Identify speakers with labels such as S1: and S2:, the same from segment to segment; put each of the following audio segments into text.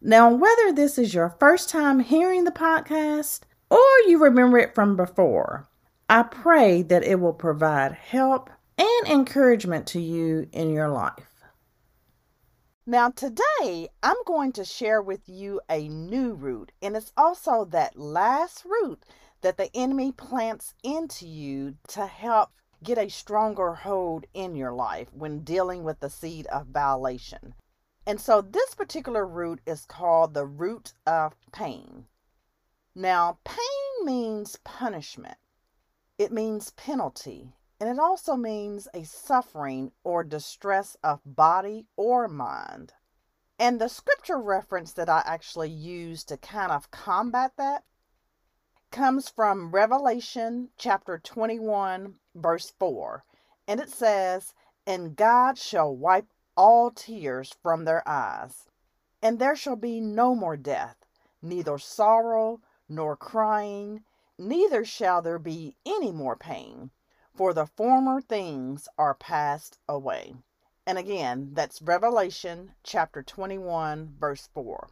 S1: Now, whether this is your first time hearing the podcast or you remember it from before, I pray that it will provide help and encouragement to you in your life. Now, today I'm going to share with you a new root, and it's also that last root that the enemy plants into you to help get a stronger hold in your life when dealing with the seed of violation. And so, this particular root is called the root of pain. Now, pain means punishment, it means penalty, and it also means a suffering or distress of body or mind. And the scripture reference that I actually use to kind of combat that comes from Revelation chapter 21, verse 4. And it says, And God shall wipe all tears from their eyes, and there shall be no more death, neither sorrow nor crying, neither shall there be any more pain for the former things are passed away. And again, that's Revelation chapter 21, verse 4.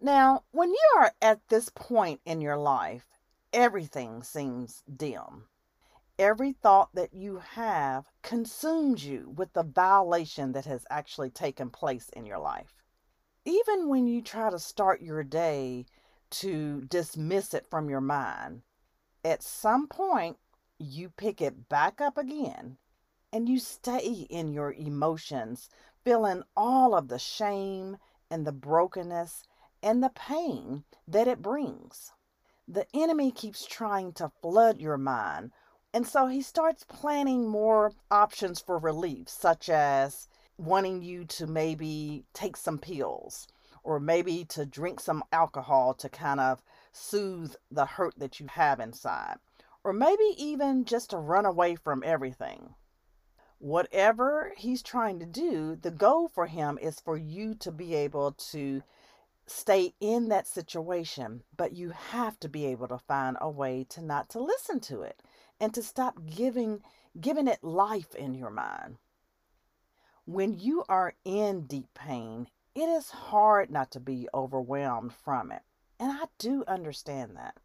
S1: Now, when you are at this point in your life, everything seems dim. Every thought that you have consumes you with the violation that has actually taken place in your life. Even when you try to start your day to dismiss it from your mind, at some point you pick it back up again and you stay in your emotions, feeling all of the shame and the brokenness and the pain that it brings. The enemy keeps trying to flood your mind, and so he starts planning more options for relief, such as wanting you to maybe take some pills or maybe to drink some alcohol to kind of soothe the hurt that you have inside or maybe even just to run away from everything. Whatever he's trying to do, the goal for him is for you to be able to stay in that situation, but you have to be able to find a way to not to listen to it and to stop giving giving it life in your mind. When you are in deep pain, it is hard not to be overwhelmed from it. And I do understand that.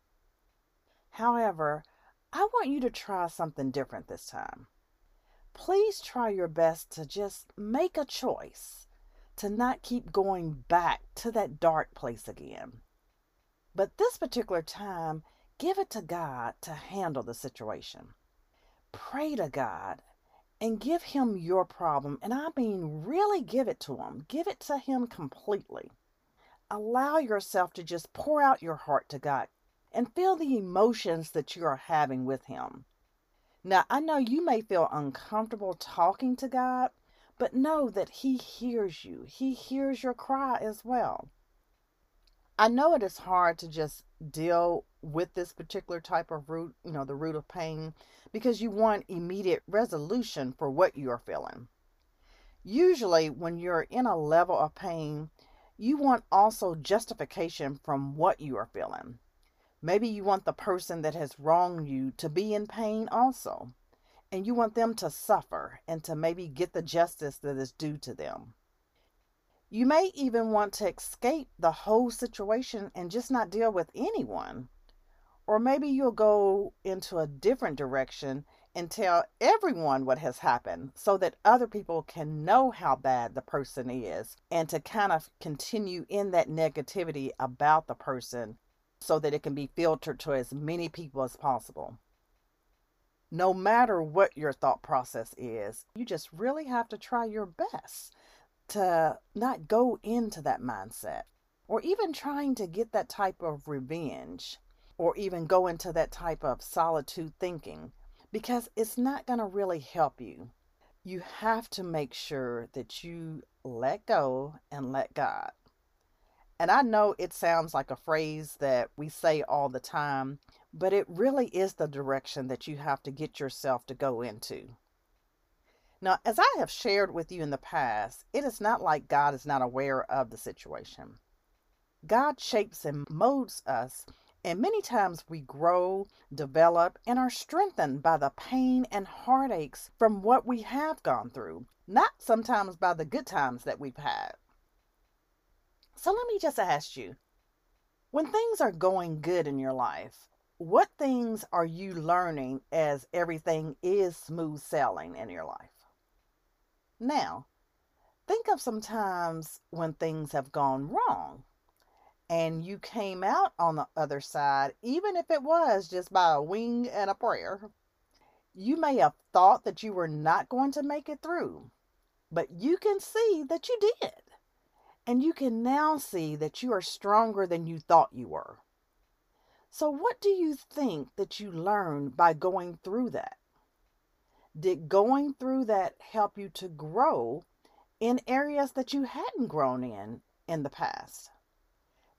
S1: However, I want you to try something different this time. Please try your best to just make a choice to not keep going back to that dark place again. But this particular time, give it to God to handle the situation. Pray to God and give Him your problem. And I mean, really give it to Him, give it to Him completely. Allow yourself to just pour out your heart to God and feel the emotions that you are having with Him. Now, I know you may feel uncomfortable talking to God, but know that He hears you. He hears your cry as well. I know it is hard to just deal with this particular type of root, you know, the root of pain, because you want immediate resolution for what you are feeling. Usually, when you're in a level of pain, you want also justification from what you are feeling. Maybe you want the person that has wronged you to be in pain also, and you want them to suffer and to maybe get the justice that is due to them. You may even want to escape the whole situation and just not deal with anyone. Or maybe you'll go into a different direction and tell everyone what has happened so that other people can know how bad the person is and to kind of continue in that negativity about the person so that it can be filtered to as many people as possible. No matter what your thought process is, you just really have to try your best to not go into that mindset or even trying to get that type of revenge or even go into that type of solitude thinking because it's not going to really help you. You have to make sure that you let go and let God. And I know it sounds like a phrase that we say all the time, but it really is the direction that you have to get yourself to go into. Now, as I have shared with you in the past, it is not like God is not aware of the situation. God shapes and molds us, and many times we grow, develop, and are strengthened by the pain and heartaches from what we have gone through, not sometimes by the good times that we've had. So let me just ask you when things are going good in your life, what things are you learning as everything is smooth sailing in your life? Now, think of some times when things have gone wrong and you came out on the other side, even if it was just by a wing and a prayer. You may have thought that you were not going to make it through, but you can see that you did. And you can now see that you are stronger than you thought you were. So, what do you think that you learned by going through that? Did going through that help you to grow in areas that you hadn't grown in in the past?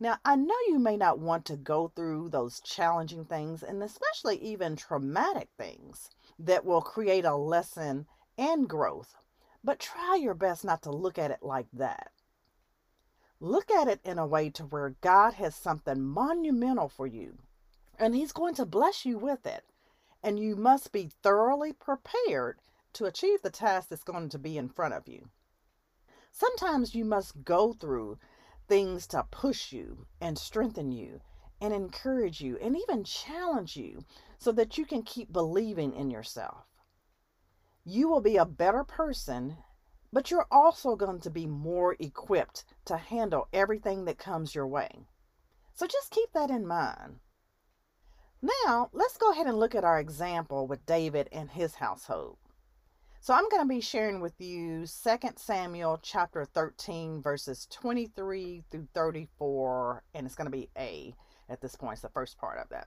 S1: Now, I know you may not want to go through those challenging things and especially even traumatic things that will create a lesson and growth, but try your best not to look at it like that. Look at it in a way to where God has something monumental for you and He's going to bless you with it. And you must be thoroughly prepared to achieve the task that's going to be in front of you. Sometimes you must go through things to push you and strengthen you and encourage you and even challenge you so that you can keep believing in yourself. You will be a better person but you're also going to be more equipped to handle everything that comes your way. So just keep that in mind. Now, let's go ahead and look at our example with David and his household. So I'm going to be sharing with you 2 Samuel chapter 13 verses 23 through 34 and it's going to be A at this point. It's the first part of that.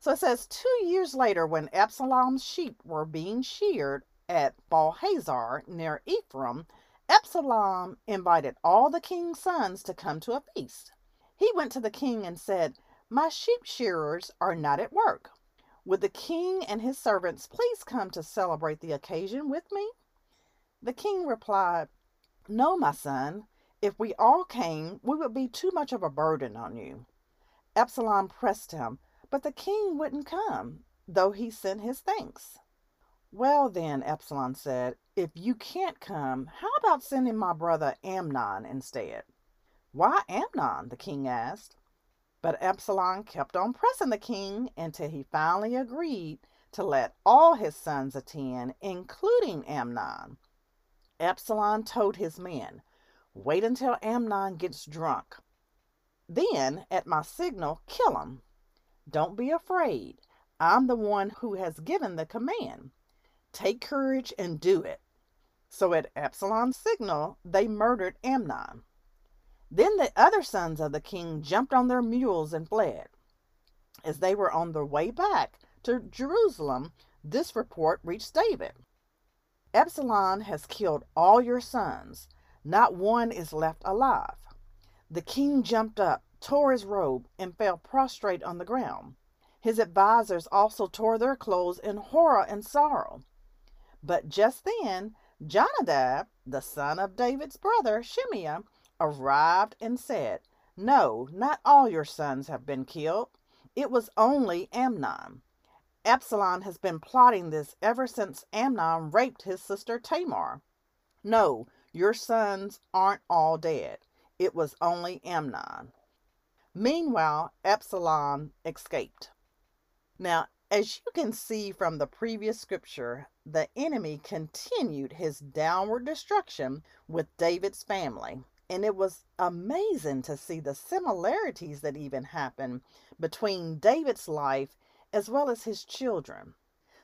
S1: So it says 2 years later when Absalom's sheep were being sheared, at Baal-hazor near Ephraim, Absalom invited all the king's sons to come to a feast. He went to the king and said, My sheep shearers are not at work. Would the king and his servants please come to celebrate the occasion with me? The king replied, No, my son. If we all came, we would be too much of a burden on you. Absalom pressed him, but the king wouldn't come, though he sent his thanks. Well, then, Absalom said, if you can't come, how about sending my brother Amnon instead? Why Amnon? the king asked. But Absalom kept on pressing the king until he finally agreed to let all his sons attend, including Amnon. Absalom told his men, Wait until Amnon gets drunk. Then, at my signal, kill him. Don't be afraid. I'm the one who has given the command. Take courage and do it. So at Absalom's signal, they murdered Amnon. Then the other sons of the king jumped on their mules and fled. As they were on their way back to Jerusalem, this report reached David Absalom has killed all your sons, not one is left alive. The king jumped up, tore his robe, and fell prostrate on the ground. His advisers also tore their clothes in horror and sorrow. But just then, Jonadab, the son of David's brother Shimeah, arrived and said, No, not all your sons have been killed. It was only Amnon. Absalom has been plotting this ever since Amnon raped his sister Tamar. No, your sons aren't all dead. It was only Amnon. Meanwhile, Absalom escaped. Now, as you can see from the previous scripture, the enemy continued his downward destruction with David's family. And it was amazing to see the similarities that even happened between David's life as well as his children.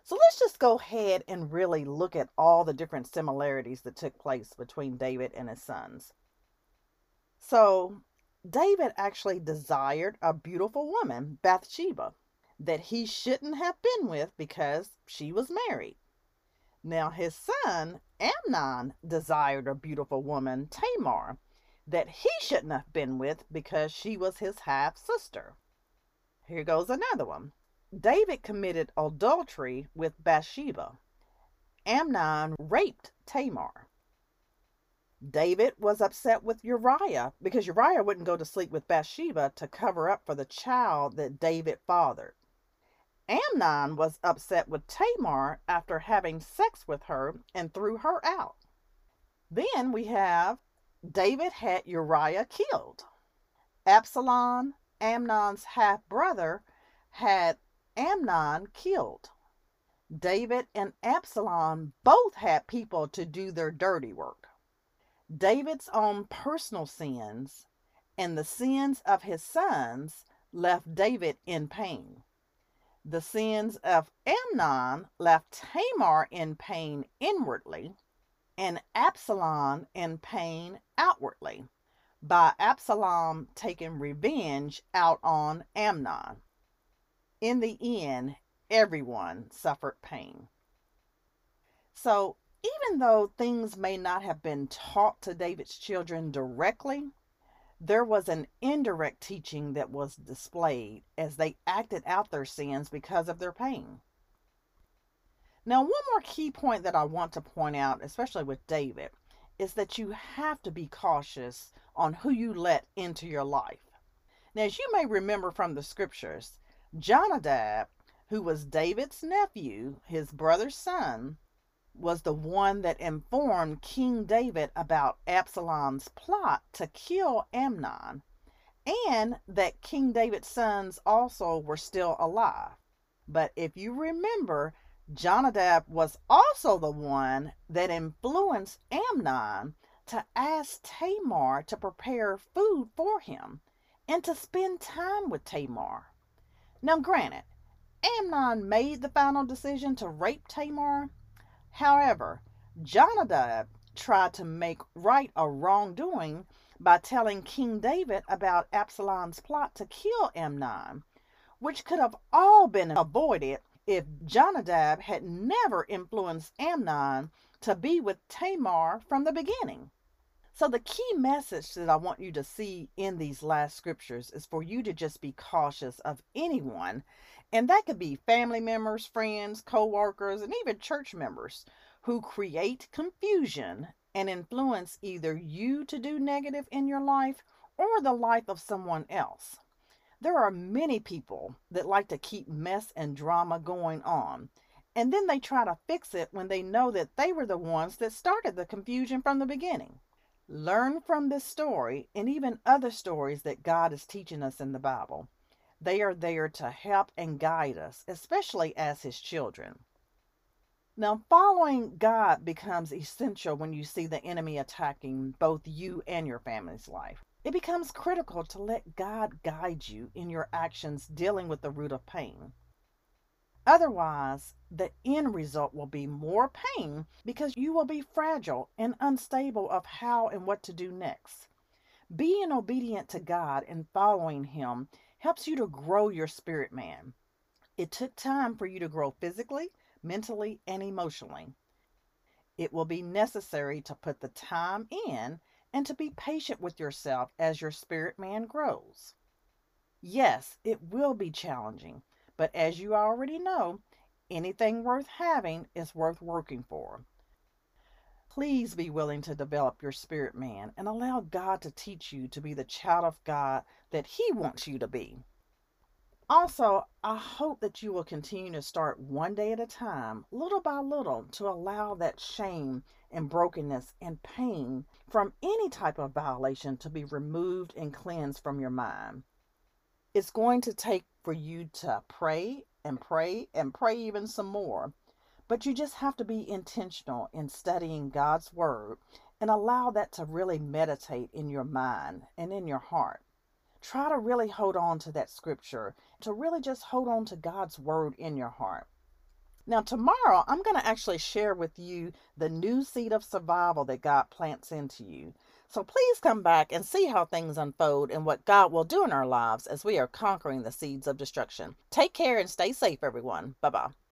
S1: So let's just go ahead and really look at all the different similarities that took place between David and his sons. So, David actually desired a beautiful woman, Bathsheba, that he shouldn't have been with because she was married. Now his son Amnon desired a beautiful woman, Tamar, that he shouldn't have been with because she was his half sister. Here goes another one. David committed adultery with Bathsheba. Amnon raped Tamar. David was upset with Uriah because Uriah wouldn't go to sleep with Bathsheba to cover up for the child that David fathered. Amnon was upset with Tamar after having sex with her and threw her out. Then we have David had Uriah killed. Absalom, Amnon's half brother, had Amnon killed. David and Absalom both had people to do their dirty work. David's own personal sins and the sins of his sons left David in pain. The sins of Amnon left Tamar in pain inwardly and Absalom in pain outwardly by Absalom taking revenge out on Amnon. In the end, everyone suffered pain. So even though things may not have been taught to David's children directly, there was an indirect teaching that was displayed as they acted out their sins because of their pain. Now, one more key point that I want to point out, especially with David, is that you have to be cautious on who you let into your life. Now, as you may remember from the scriptures, Jonadab, who was David's nephew, his brother's son, was the one that informed King David about Absalom's plot to kill Amnon, and that King David's sons also were still alive. But if you remember, Jonadab was also the one that influenced Amnon to ask Tamar to prepare food for him and to spend time with Tamar. Now, granted, Amnon made the final decision to rape Tamar, However, Jonadab tried to make right a wrongdoing by telling King David about Absalom's plot to kill Amnon, which could have all been avoided if Jonadab had never influenced Amnon to be with Tamar from the beginning. So, the key message that I want you to see in these last scriptures is for you to just be cautious of anyone, and that could be family members, friends, co workers, and even church members who create confusion and influence either you to do negative in your life or the life of someone else. There are many people that like to keep mess and drama going on, and then they try to fix it when they know that they were the ones that started the confusion from the beginning. Learn from this story and even other stories that God is teaching us in the Bible. They are there to help and guide us, especially as His children. Now, following God becomes essential when you see the enemy attacking both you and your family's life. It becomes critical to let God guide you in your actions dealing with the root of pain. Otherwise, the end result will be more pain because you will be fragile and unstable of how and what to do next. Being obedient to God and following Him helps you to grow your spirit man. It took time for you to grow physically, mentally, and emotionally. It will be necessary to put the time in and to be patient with yourself as your spirit man grows. Yes, it will be challenging but as you already know, anything worth having is worth working for. Please be willing to develop your spirit man and allow God to teach you to be the child of God that He wants you to be. Also, I hope that you will continue to start one day at a time, little by little, to allow that shame and brokenness and pain from any type of violation to be removed and cleansed from your mind. It's going to take for you to pray and pray and pray even some more. But you just have to be intentional in studying God's Word and allow that to really meditate in your mind and in your heart. Try to really hold on to that scripture, to really just hold on to God's Word in your heart. Now, tomorrow, I'm going to actually share with you the new seed of survival that God plants into you. So please come back and see how things unfold and what God will do in our lives as we are conquering the seeds of destruction. Take care and stay safe, everyone. Bye bye.